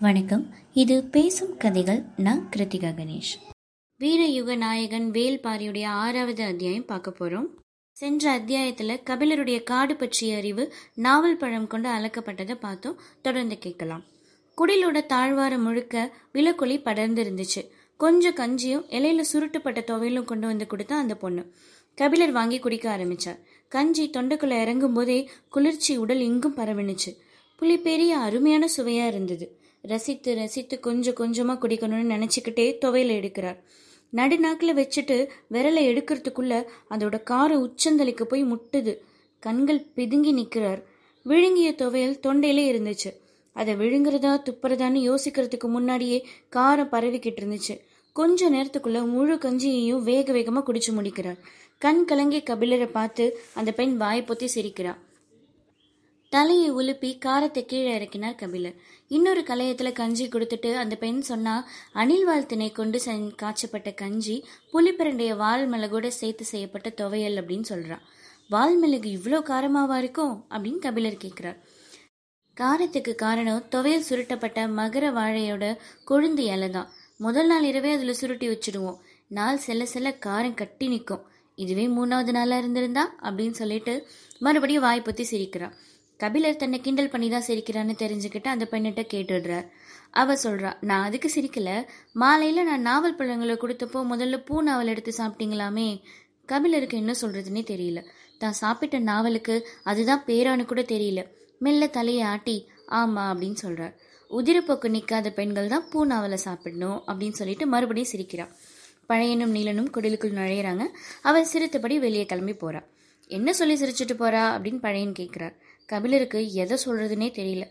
வணக்கம். இது பேசும் கதைகள். நான் கிருத்திகா கணேஷ். வீரயுக நாயகன் வேல்பாரியுடைய ஆறாவது அத்தியாயம் பார்க்க போறோம். சென்ற அத்தியாயத்துல கபிலருடைய காடு பற்றிய அறிவு நாவல் பழம் கொண்டு அளக்கப்பட்டதை பார்த்தோம். தொடர்ந்து கேட்கலாம். குடிலோட தாழ்வாரம் முழுக்க விலக்குழி படர்ந்து இருந்துச்சு கொஞ்சம் கஞ்சியும் இலையில சுருட்டுப்பட்ட துவையிலும் கொண்டு வந்து கொடுத்தா அந்த பொண்ணு. கபிலர் வாங்கி குடிக்க ஆரம்பிச்சார். கஞ்சி தொண்டைக்குள்ள இறங்கும் போதே குளிர்ச்சி உடல் எங்கும் பரவினுச்சு. புளி பெரிய அருமையான சுவையா இருந்தது. ரசித்து ரசித்து கொஞ்சம் கொஞ்சமாக குடிக்கணும்னு நினச்சிக்கிட்டே துவையில் எடுக்கிறார். நடுநாக்கில் வச்சுட்டு விரலை எடுக்கிறதுக்குள்ள அதோட கார உச்சந்தலைக்கு போய் முட்டுது. கண்கள் பிதுங்கி நிற்கிறார் விழுங்கிய துவையல் தொண்டையிலே இருந்துச்சு. அதை விழுங்குறதா துப்புறதான்னு யோசிக்கிறதுக்கு முன்னாடியே காரம் பரவிக்கிட்டு இருந்துச்சு. கொஞ்ச நேரத்துக்குள்ள முழு கஞ்சியையும் வேக வேகமாக குடிச்சு முடிக்கிறார். கண் கலங்கி கபிலரை பார்த்து அந்த பெண் வாய் பொத்தி சிரிக்கிறார் தலையை உலுப்பி காரத்தை கீழே இறக்கினார் கபிலர். இன்னொரு கலையத்துல கஞ்சி கொடுத்துட்டு அந்த பெண் சொன்னா அணில் வாழ்த்தினை கொண்டு காய்ச்சப்பட்ட கஞ்சி புலிப்பிரண்டைய வால் மிளகோட சேர்த்து செய்யப்பட்ட துவையல் அப்படின்னு சொல்றான். வால் மிளகு இவ்வளோ காரமாவா இருக்கும்? அப்படின்னு கபிலர் கேட்கிறார் காரத்துக்கு காரணம் துவையல் சுருட்டப்பட்ட மகர வாழையோட கொழுந்து இலை தான். முதல் நாள் இரவே அதில் சுருட்டி வச்சிடுவோம். நாள் செல்ல செல்ல காரம் கட்டி நிற்கும் இதுவே மூணாவது நாளாக இருந்திருந்தா? அப்படின்னு சொல்லிட்டு மறுபடியும் வாய் பொத்தி சிரிக்கிறா கபிலர் தன்னை கிண்டல் பண்ணி தான் சிரிக்கிறான்னு தெரிஞ்சுக்கிட்டு அந்த பெண்ணிட்ட கேட்டுடுறார் அவ சொல்றா நான் அதுக்கு சிரிக்கல. மாலையில நான் நாவல் பழங்களை கொடுத்தப்போ முதல்ல பூ நாவல் எடுத்து சாப்பிட்டீங்களாமே? கபிலருக்கு என்ன சொல்றதுன்னே தெரியல. தான் சாப்பிட்ட நாவலுக்கு அதுதான் பேரான்னு கூட தெரியல. மெல்ல தலையை ஆட்டி ஆமா அப்படின்னு சொல்றார் உதிரப்போக்கு நிற்காத பெண்கள் தான் பூ நாவலை சாப்பிடணும் அப்படின்னு சொல்லிட்டு மறுபடியும் சிரிக்கிறான் பழையனும் நீலனும் குடலுக்குள் நுழையிறாங்க. அவள் சிரித்தபடி வெளியே கிளம்பி போறா. என்ன சொல்லி சிரிச்சிட்டு போறா? அப்படின்னு பழையன் கேட்கிறார் கபிலருக்கு எதை சொல்றதுனே தெரியல.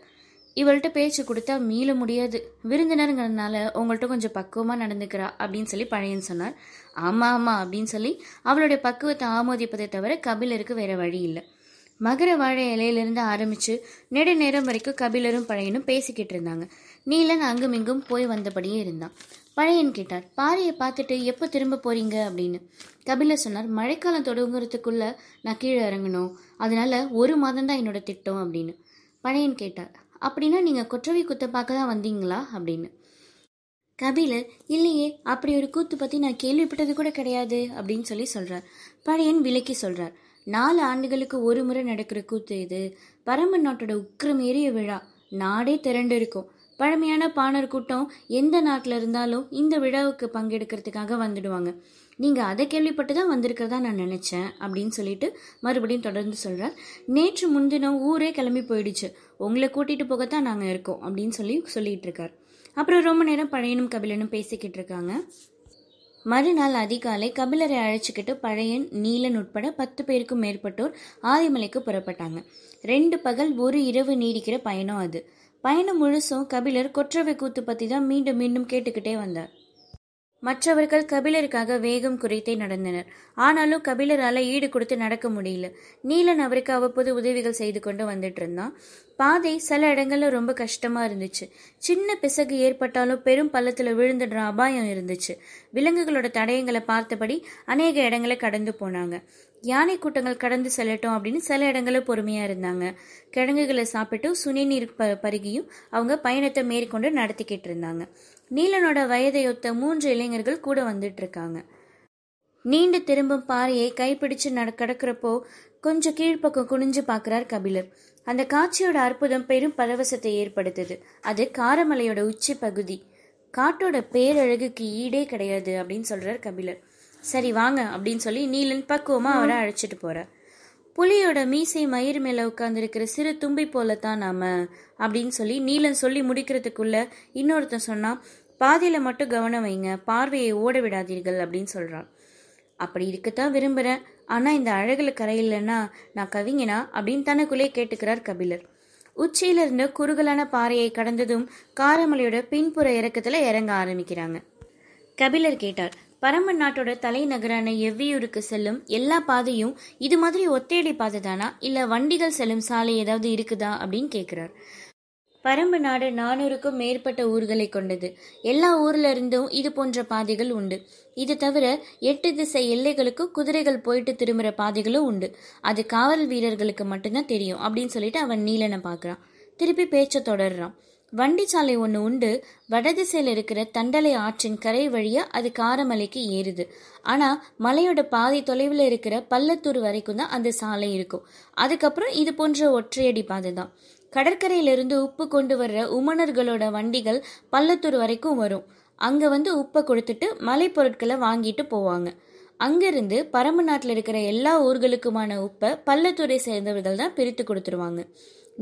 இவள்கிட்ட பேச்சு கொடுத்தா மீள முடியாது. விருந்தினருங்கிறதுனால உங்கள்கிட்ட கொஞ்சம் பக்குவமா நடந்துக்கிறா அப்படின்னு சொல்லி பழையன் சொன்னார். ஆமா ஆமா அப்படின்னு சொல்லி அவளுடைய பக்குவத்தை ஆமோதிப்பதை தவிர கபிலருக்கு வேற வழி இல்லை. மகர வாழை இலையிலிருந்து ஆரம்பிச்சு நெடு நேரம் வரைக்கும் கபிலரும் பழையனும் பேசிக்கிட்டு இருந்தாங்க. நீலன் அங்குமிங்கும் போய் வந்தபடியே இருந்தான். பழையன் கேட்டார் பாறையை பார்த்துட்டு எப்போ திரும்ப போறீங்க? அப்படின்னு. கபிலர் சொன்னார் மழைக்காலம் தொடங்குறதுக்குள்ள நான் கீழே இறங்கணும். அதனால ஒரு மாதம் தான் என்னோட திட்டம் அப்படின்னு. பழையன் கேட்டார் அப்படின்னா நீங்க கொற்றவை குத்த பார்க்க தான் வந்தீங்களா? அப்படின்னு. கபிலர் இல்லையே அப்படி ஒரு கூத்து பத்தி நான் கேள்விப்பட்டது கூட கிடையாது அப்படின்னு சொல்லி சொல்றார். பழையன் விலக்கி சொல்றார் நாலு ஆண்டுகளுக்கு ஒரு முறை நடக்கிற கூத்து இது. பரமன் நாட்டோட உக்கிரம் ஏறிய விழா. நாடே திரண்டு இருக்கும் பழமையான பாணர் கூட்டம் எந்த நாட்டில் இருந்தாலும் இந்த விழாவுக்கு பங்கெடுக்கிறதுக்காக வந்துடுவாங்க. நீங்கள் அதை கேள்விப்பட்டு தான் வந்திருக்கிறதா நான் நினச்சேன் அப்படின்னு சொல்லிட்டு மறுபடியும் தொடர்ந்து சொல்கிறார் நேற்று முன்தினம் ஊரே கிளம்பி போயிடுச்சு. உங்களை கூட்டிகிட்டு போகத்தான் நாங்கள் இருக்கோம் அப்படின்னு சொல்லி சொல்லிட்டு இருக்கார். அப்புறம் ரொம்ப நேரம் பழையனும் கபிலனும் பேசிக்கிட்டு இருக்காங்க. மறுநாள் அதிகாலை கபிலரை அழைச்சிக்கிட்டு பழையன் நீலன் உட்பட பத்து பேருக்கும் மேற்பட்டோர் ஆதிமலைக்கு புறப்பட்டாங்க. ரெண்டு பகல் ஒரு இரவு நீடிக்கிற பயணம் அது. பயணம் முழுசும் கபிலர் கொற்றவை கூத்து பத்தி தான் மீண்டும் மீண்டும் கேட்டுக்கிட்டே வந்தார். மற்றவர்கள் கபிலருக்காக வேகம் குறைத்தே நடந்தனர். ஆனாலும் கபிலரால ஈடு கொடுத்து நடக்க முடியல. நீலன் அவருக்கு அவ்வப்போது உதவிகள் செய்து கொண்டு வந்துட்டு இருந்தான். பாதை சில இடங்கள்ல ரொம்ப கஷ்டமா இருந்துச்சு. சின்ன பிசகு ஏற்பட்டாலும் பெரும் பள்ளத்துல விழுந்துடுற அபாயம் இருந்துச்சு. விலங்குகளோட தடயங்களை பார்த்தபடி அநேக இடங்களை கடந்து போனாங்க. யானை கூட்டங்கள் கடந்து செல்லட்டும் அப்படின்னு சில இடங்களில் பொறுமையா இருந்தாங்க. கிழங்குகளை சாப்பிட்டு சுனிநீர் ப பருகியும் அவங்க பயணத்தை மேற்கொண்டு நடத்திக்கிட்டு இருந்தாங்க. நீலனோட வயதையொத்த மூன்று இளைஞர்கள் கூட வந்துட்டு இருக்காங்க. நீண்டு திரும்பும் பாறையை கைப்பிடிச்சு நட கடக்கிறப்போ கொஞ்சம் கீழ்ப்பக்கம் குனிஞ்சு பார்க்கிறார் கபிலர். அந்த காட்சியோட அற்புதம் பெரும் பரவசத்தை ஏற்படுத்துது. அது காரமலையோட உச்சி பகுதி. காட்டோட பேரழகுக்கு ஈடே கிடையாது அப்படின்னு சொல்றார் கபிலர். சரி வாங்க அப்படின்னு சொல்லி நீலன் பக்குவமா அவரை அழைச்சிட்டு போறார். புலியோட மீசை மயிர் மேல உட்கார்ந்துருக்கிற சிறு தும்பி போலத்தான் நாம அப்படின்னு சொல்லி நீலன் சொல்லி முடிக்கிறதுக்குள்ள இன்னொருத்தன் சொன்னா பாதியில மட்டும் கவனம் வைங்க பார்வையை ஓட விடாதீர்கள் அப்படின்னு சொல்றான். அப்படி இருக்கத்தான் விரும்புறேன். ஆனா இந்த அழகுல கரையிலன்னா நான் கவிஞனா? அப்படின்னு தனக்குள்ளே கேட்டுக்கிறார் கபிலர். உச்சியிலிருந்து குறுகலான பாறையை கடந்ததும் காரமலையோட பின்புற இறக்கத்துல இறங்க ஆரம்பிக்கிறாங்க. கபிலர் கேட்டார் பரமன் நாட்டோட தலைநகரான எவ்வியூருக்கு செல்லும் எல்லா பாதையும் இது மாதிரி ஒத்தையடி பாதை தானா இல்ல வண்டிகள் செல்லும் சாலை ஏதாவது இருக்குதா? அப்படின்னு கேக்குறார். பரம்பு நாடு நானூறுக்கும் மேற்பட்ட ஊர்களை கொண்டது. எல்லா ஊர்ல இருந்தும் இது போன்ற பாதைகள் உண்டு. இது தவிர எட்டு திசை எல்லைகளுக்கும் குதிரைகள் போயிட்டு திரும்புற பாதைகளும் உண்டு. அது காவல் வீரர்களுக்கு மட்டும்தான் தெரியும் அப்படின்னு சொல்லிட்டு அவன் நீலனை பார்க்குறான். திருப்பி பேச்ச தொடர்றான். வண்டி சாலை ஒன்று உண்டு. வடதிசையில் இருக்கிற தண்டலை ஆற்றின் கரை வழியா அது காரமலைக்கு ஏறுது. ஆனா மலையோட பாதி தொலைவில் இருக்கிற பள்ளத்தூர் வரைக்கும் தான் அந்த சாலை இருக்கும். அதுக்கப்புறம் இது போன்ற ஒற்றையடி பாதை தான். கடற்கரையிலிருந்து உப்பு கொண்டு வர்ற உமணர்களோட வண்டிகள் பள்ளத்தூர் வரைக்கும் வரும். அங்க வந்து உப்பை கொடுத்துட்டு மலை பொருட்களை வாங்கிட்டு போவாங்க. அங்கிருந்து பரம்பு நாட்டில் இருக்கிற எல்லா ஊர்களுக்குமான உப்பை பள்ளத்தூரை சேர்ந்தவர்கள் தான் பிரித்து கொடுத்துருவாங்க.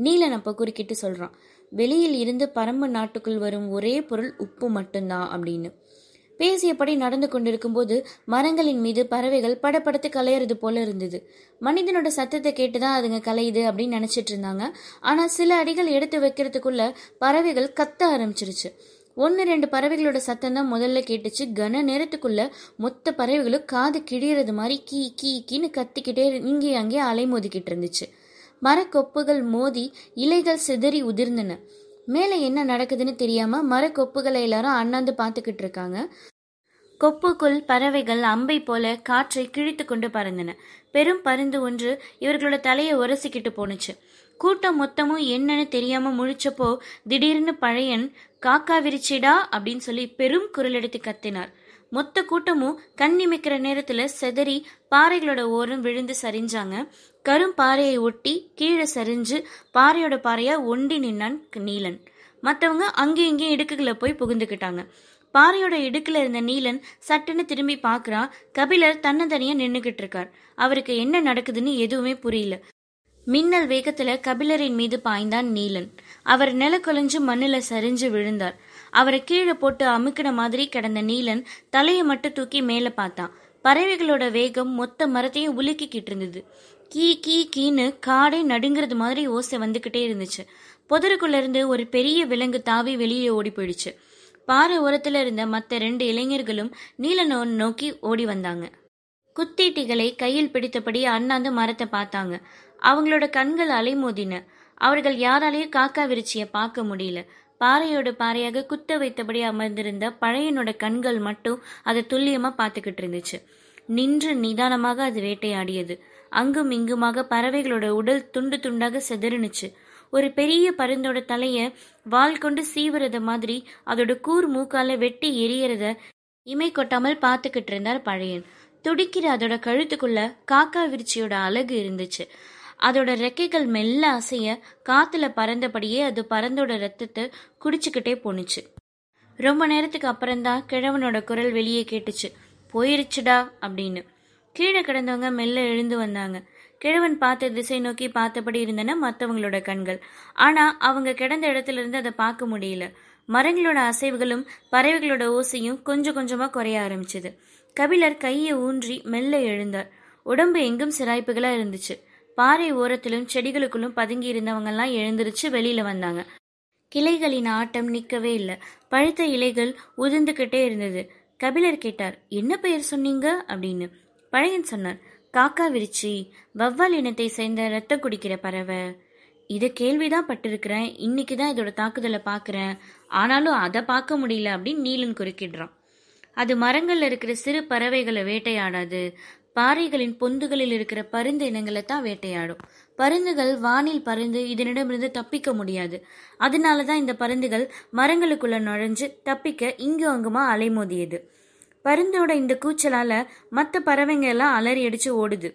நீலன் அப்போ குறுக்கிட்டு சொல்றான். வெளியில் இருந்து பரம்பு நாட்டுக்குள் வரும் ஒரே பொருள் உப்பு மட்டும்தான் அப்படின்னு. பேசியபடி நடந்து கொண்டிருக்கும்போது மரங்களின் மீது பறவைகள் படப்படுத்து கலையிறது போல இருந்தது. மனிதனோட சத்தத்தை கேட்டுதான் அதுங்க கலையுது அப்படின்னு நினைச்சிட்டு இருந்தாங்க. ஆனா சில அடிகள் எடுத்து வைக்கிறதுக்குள்ள பறவைகள் கத்த ஆரம்பிச்சிருச்சு. ஒன்று ரெண்டு பறவைகளோட சத்தம் தான் முதல்ல கேட்டுச்சு. கன நேரத்துக்குள்ள மொத்த பறவைகளும் காது கிழியறது மாதிரி கீ கீ கீன்னு கத்திக்கிட்டே இங்கே அங்கே அலைமோதிக்கிட்டு இருந்துச்சு. மரக்கொப்புகள் மோதி இலைகள் சிதறி உதிர்ந்தன. மேலே என்ன நடக்குதுன்னு தெரியாம மரக்கொப்புகளை எல்லாரும் அண்ணாந்து பார்த்துக்கிட்டு இருக்காங்க. கொப்புக்குள் பறவைகள் அம்பை போல காற்றை கிழித்து கொண்டு பறந்தன. பெரும் பருந்து ஒன்று இவர்களோட தலையை உரசிக்கிட்டு போனுச்சு கூட்டம் மொத்தமும் என்னன்னு தெரியாம முழிச்சப்போ திடீர்னு பழையன் காக்கா விரிச்சிடா அப்படின்னு சொல்லி பெரும் குரல் எடுத்து கத்தினார். மொத்த கூட்டமும் கண்ணிமைக்கிற நேரத்துல செதறி பாறைகளோட ஓரம் விழுந்து சரிஞ்சாங்க. கரும் பாறையை ஒட்டி கீழே சரிஞ்சு பாறையோட பாறையா ஒண்டி நின்னான் நீலன். மற்றவங்க அங்கேயும் இங்கேயும் இடுக்குகளை போய் புகுந்துக்கிட்டாங்க. பாறையோட இடுக்குல இருந்த நீலன் சட்டுன்னு திரும்பி பார்க்குறா கபிலர் தன்னந்தனியா நின்னுகிட்டு இருக்கார். அவருக்கு என்ன நடக்குதுன்னு எதுவுமே புரியல. மின்னல் வேகத்துல கபிலரின் மீது பாய்ந்தான் நீலன். அவர் நில கொலைஞ்சு மண்ணுல சரிஞ்சு விழுந்தார். அவரை கீழே போட்டு அமுக்கின மாதிரி கிடந்த நீலன் தலையை மட்டும் தூக்கி மேல பார்த்தான் பறவைகளோட வேகம் மொத்த மரத்தையும் உலுக்கிக்கிட்டு இருந்தது. கீ கீ கீன்னு காடை நடுங்கிறது மாதிரி ஓசை வந்துகிட்டே இருந்துச்சு. புதருக்குள்ள இருந்து ஒரு பெரிய விலங்கு தாவி வெளியே ஓடி போயிடுச்சு. பாறை ஓரத்துல இருந்த மற்ற ரெண்டு இளைஞர்களும் நீலனை நோக்கி ஓடி வந்தாங்க. குத்தீட்டிகளை கையில் பிடித்தபடி அண்ணாந்து மரத்தை பார்த்தாங்க. அவங்களோட கண்கள் அலைமோதின. அவர்கள் யாராலையும் காக்கா விரிச்சிய பார்க்க முடியல. பாறையோட பாறையாக குத்த வைத்தபடி அமர்ந்திருந்த பழையனோட கண்கள் மட்டும் அதை துல்லியமா பார்த்துக்கிட்டு இருந்துச்சு. நின்று நிதானமாக அது வேட்டையாடியது. அங்கும் இங்குமாக பறவைகளோட உடல் துண்டு துண்டாக செதறினுச்சு. ஒரு பெரிய பருந்தோட தலைய வால் கொண்டு சீவுறத மாதிரி அதோட கூர் மூக்கால வெட்டி எரியறத இமை கொட்டாமல் பார்த்துக்கிட்டு இருந்தார் பழையன். துடிக்கிற அதோட கழுத்துக்குள்ள காக்கா விருச்சியோட அழகு இருந்துச்சு. அதோட ரெக்கைகள் மெல்ல அசைய காத்துல பறந்தபடியே அது பறந்தோட ரத்தத்தை குடிச்சுக்கிட்டே போணுச்சு. ரொம்ப நேரத்துக்கு அப்புறம்தான் கிழவனோட குரல் வெளியே கேட்டுச்சு. போயிருச்சுடா அப்படின்னு. கீழே கிடந்தவங்க மெல்ல எழுந்து வந்தாங்க. கிழவன் பார்த்த திசை நோக்கி பார்த்தபடி இருந்தன மற்றவங்களோட கண்கள். ஆனா அவங்க கிடந்த இடத்துல இருந்து அதை பார்க்க முடியல. மரங்களோட அசைவுகளும் பறவைகளோட ஓசையும் கொஞ்சம் கொஞ்சமா குறைய ஆரம்பிச்சது. கபிலர் கையை ஊன்றி மெல்ல எழுந்தார். உடம்பு எங்கும் சிராய்ப்புகளா இருந்துச்சு. பாறை ஓரத்திலும் செடிகளுக்குள்ளும் பதுங்கி இருந்தவங்கெல்லாம் எழுந்திருச்சு வெளியில வந்தாங்க. கிளைகளின் ஆட்டம் நிற்கவே இல்லை. பழுத்த இலைகள் உதிர்ந்துகிட்டே இருந்தது. கபிலர் கேட்டார் என்ன பெயர் சொன்னீங்க? அப்படின்னு. பழையன் சொன்னார் காக்கா விரிச்சி வவ்வால் இனத்தை சேர்ந்த ரத்த குடிக்கிற பறவை. இதை கேள்விதான் பட்டிருக்கிறேன். இன்னைக்கு தான் இதோட தாக்குதலை பார்க்குறேன். ஆனாலும் அதை பார்க்க முடியல அப்படின்னு நீலன் குறுக்கிடுறான். அது மரங்கள்ல இருக்கிற சிறு பறவைகளை வேட்டையாடாது. பாறைகளின் பொந்துகளில் இருக்கிற பருந்து இனங்களை தான் வேட்டையாடும். பருந்துகள் வானில் பறந்து இதனிடமிருந்து தப்பிக்க முடியாது. அதனால தான் இந்த பருந்துகள் மரங்களுக்குள்ள நுழைஞ்சு தப்பிக்க இங்கு அங்குமா அலைமோதியது. பருந்தோட இந்த கூச்சலால மற்ற பறவைங்க எல்லாம் அலறி அடிச்சு ஓடுது.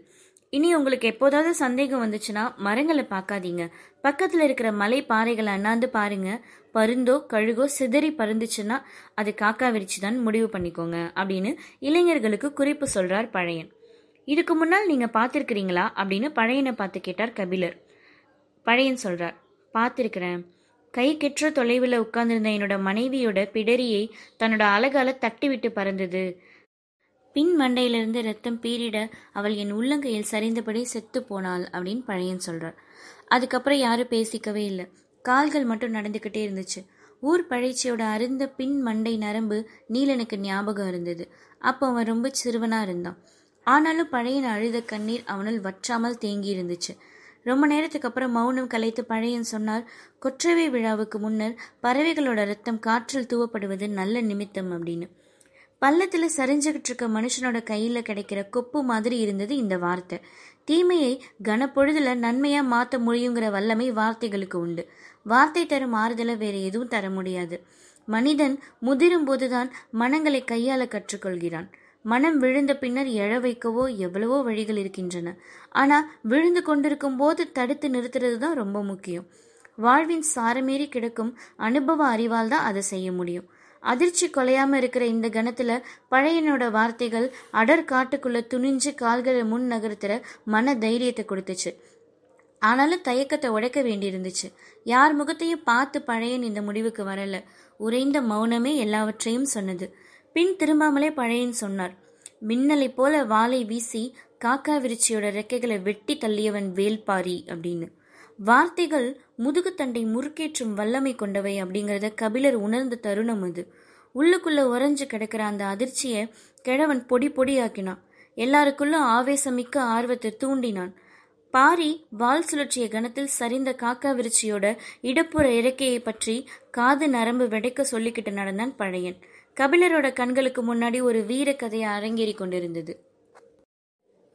இனி உங்களுக்கு எப்போதாவது சந்தேகம் வந்துச்சுன்னா மரங்களை பார்க்காதீங்க. பக்கத்துல இருக்கிற மலை பாறைகளை அண்ணாந்து பாருங்க. பருந்தோ கழுகோ சிதறி பருந்துச்சுன்னா அது காக்கா விரிச்சு தான் முடிவு பண்ணிக்கோங்க அப்படின்னு இளைஞர்களுக்கு குறிப்பு சொல்றார் பழையன். இதுக்கு முன்னால் நீங்க பார்த்திருக்கிறீங்களா? அப்படின்னு பழையனை பார்த்து கேட்டார் கபிலர். பழையன் சொல்றார் பார்த்திருக்கிறேன். கை கெற்ற தொலைவில் உட்கார்ந்திருந்த என்னோட மனைவியோட பிடரியை தன்னோட அழகால தட்டி விட்டு பறந்தது. பின் மண்டையிலிருந்து ரத்தம் பீறிட அவள் என் உள்ளங்கையில் சரிந்தபடி செத்து போனாள் அப்படின்னு பழையன் சொல்றார். அதுக்கப்புறம் யாரும் பேசிக்கவே இல்லை. கால்கள் மட்டும் நடந்துக்கிட்டே இருந்துச்சு. ஊர் பழைச்சியோட அருந்த பின் மண்டை நரம்பு நீலனுக்கு ஞாபகம் இருந்தது. அப்போ அவன் ரொம்ப சிறுவனா இருந்தான். ஆனாலும் பழையன் அழுத கண்ணீர் அவனுள் வற்றாமல் தேங்கி இருந்துச்சு ரொம்ப நேரத்துக்கு அப்புறம் மௌனம் கலைத்து பழையன் சொன்னார் கொற்றவை விழாவுக்கு முன்னர் பறவைகளோட ரத்தம் காற்றில் தூவப்படுவது நல்ல நிமித்தம் அப்படின்னு. பள்ளத்தில் சரிஞ்சுக்கிட்டு இருக்க மனுஷனோட கையில கிடைக்கிற கொப்பு மாதிரி இருந்தது இந்த வார்த்தை. தீமையை கனப்பொழுதுல நன்மையா மாத்த முடியுங்கிற வல்லமை வார்த்தைகளுக்கு உண்டு. வார்த்தை தரும் ஆறுதலை வேறு எதுவும் தர முடியாது. மனிதன் முதிரும் போதுதான் மனங்களை கையாள கற்றுக்கொள்கிறான். மனம் விழுந்த பின்னர் எழ வைக்கவோ எவ்வளவோ வழிகள் இருக்கின்றன. ஆனால் விழுந்து கொண்டிருக்கும் போது தடுத்து நிறுத்துறது தான் ரொம்ப முக்கியம். வாழ்வின் சாரமேறி கிடக்கும் அனுபவ அறிவால் தான் அதை செய்ய முடியும். அதிர்ச்சி கொலையாம இருக்கிற இந்த கணத்துல பழையனோட வார்த்தைகள் அடர் காட்டுக்குள்ள துணிஞ்சு கால்களை முன் நகர்த்துற மன தைரியத்தை கொடுத்துச்சு. ஆனாலும் தயக்கத்தை உடைக்க வேண்டியிருந்துச்சு. யார் முகத்தையும் பார்த்து பழையன் இந்த முடிவுக்கு வரல. உறைந்த மௌனமே எல்லாவற்றையும் சொன்னது. பின் திரும்பாமலே பழையன் சொன்னார். மின்னலை போல வாளை வீசி காக்கா விருச்சியோட ரெக்கைகளை வெட்டி தள்ளியவன் வேல்பாரி அப்படின்னு. வார்த்தைகள் முதுகுத்தண்டை முறுக்கேற்றும் வல்லமை கொண்டவை அப்படிங்கிறத கபிலர் உணர்ந்த தருணம் அது. உள்ளுக்குள்ள உறைஞ்சு கிடக்கிற அந்த அதிர்ச்சியை கிழவன் பொடி பொடியாக்கினான். எல்லாருக்குள்ளும் ஆவேசமிக்க ஆர்வத்தை தூண்டினான். பாரி வால் சுழற்சிய கணத்தில் சரிந்த காக்கா விருச்சியோட இடப்புற இறக்கையை பற்றி காது நரம்பு வெடைக்க சொல்லிக்கிட்டு நடந்தான் பழையன். கபிலரோட கண்களுக்கு முன்னாடி ஒரு வீர கதையை அரங்கேறி கொண்டிருந்தது.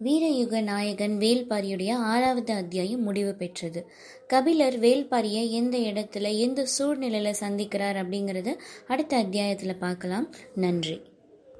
வீரயுக நாயகன் வேல்பாரியுடைய ஆறாவது அத்தியாயம் முடிவு பெற்றது. கபிலர் வேல்பாரியை எந்த இடத்துல எந்த சூழ்நிலையில சந்திக்கிறார் அப்படிங்கறத அடுத்த அத்தியாயத்துல பார்க்கலாம். நன்றி.